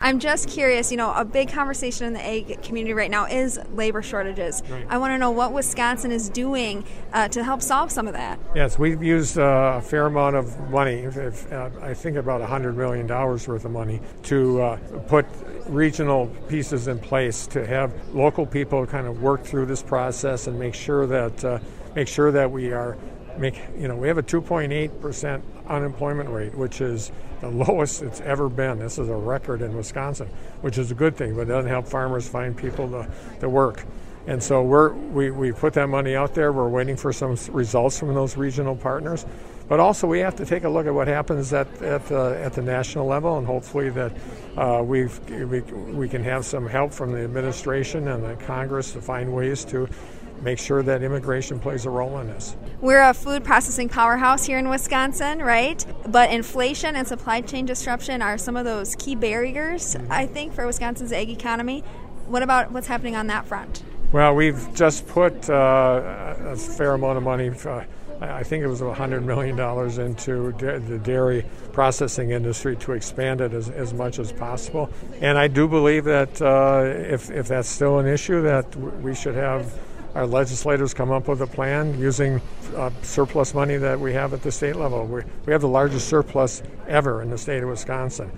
I'm just curious, you know, a big conversation in the ag community right now is labor shortages. Right. I want to know what Wisconsin is doing uh, to help solve some of that. Yes, we've used uh, a fair amount of money, if, uh, I think about $100 million worth of money, to uh, put regional pieces in place to have local people kind of work through this process and make sure that uh, make sure that we are make you know we have a 2.8 percent unemployment rate, which is the lowest it's ever been. This is a record in Wisconsin, which is a good thing, but it doesn't help farmers find people to, to work. And so we're, we, we put that money out there. We're waiting for some results from those regional partners. But also, we have to take a look at what happens at, at, the, at the national level, and hopefully that uh, we we, can have some help from the administration and the Congress to find ways to make sure that immigration plays a role in this. We're a food processing powerhouse here in Wisconsin, right? But inflation and supply chain disruption are some of those key barriers. I think, for Wisconsin's ag economy. What about what's happening on that front? Well, we've just put uh, a fair amount of money. Uh, I think it was $100 million into the dairy processing industry to expand it as, as much as possible. And I do believe that uh, if, if that's still an issue, that we should have our legislators come up with a plan using uh, surplus money that we have at the state level. We, we have the largest surplus ever in the state of Wisconsin.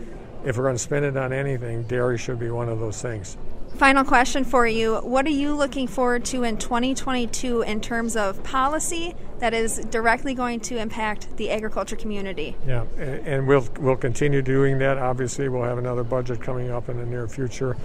If we're going to spend it on anything, dairy should be one of those things. Final question for you. What are you looking forward to in 2022 in terms of policy that is directly going to impact the agriculture community? Yeah, and we'll, we'll continue doing that. Obviously, we'll have another budget coming up in the near future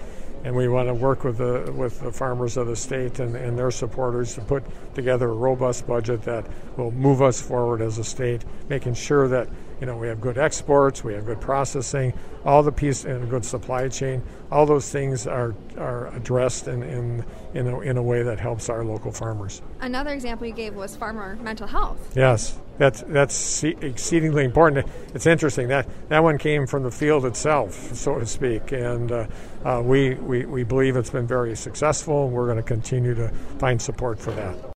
and we want to work with the with the farmers of the state and, and their supporters to put together a robust budget that will move us forward as a state, making sure that you know we have good exports, we have good processing, all the piece and a good supply chain. All those things are are addressed in in in a, in a way that helps our local farmers. Another example you gave was farmer mental health. Yes, that's that's exceedingly important. It's interesting that that one came from the field itself, so to speak, and uh, uh, we, we we believe it's been very successful. We're going to continue to find support for that.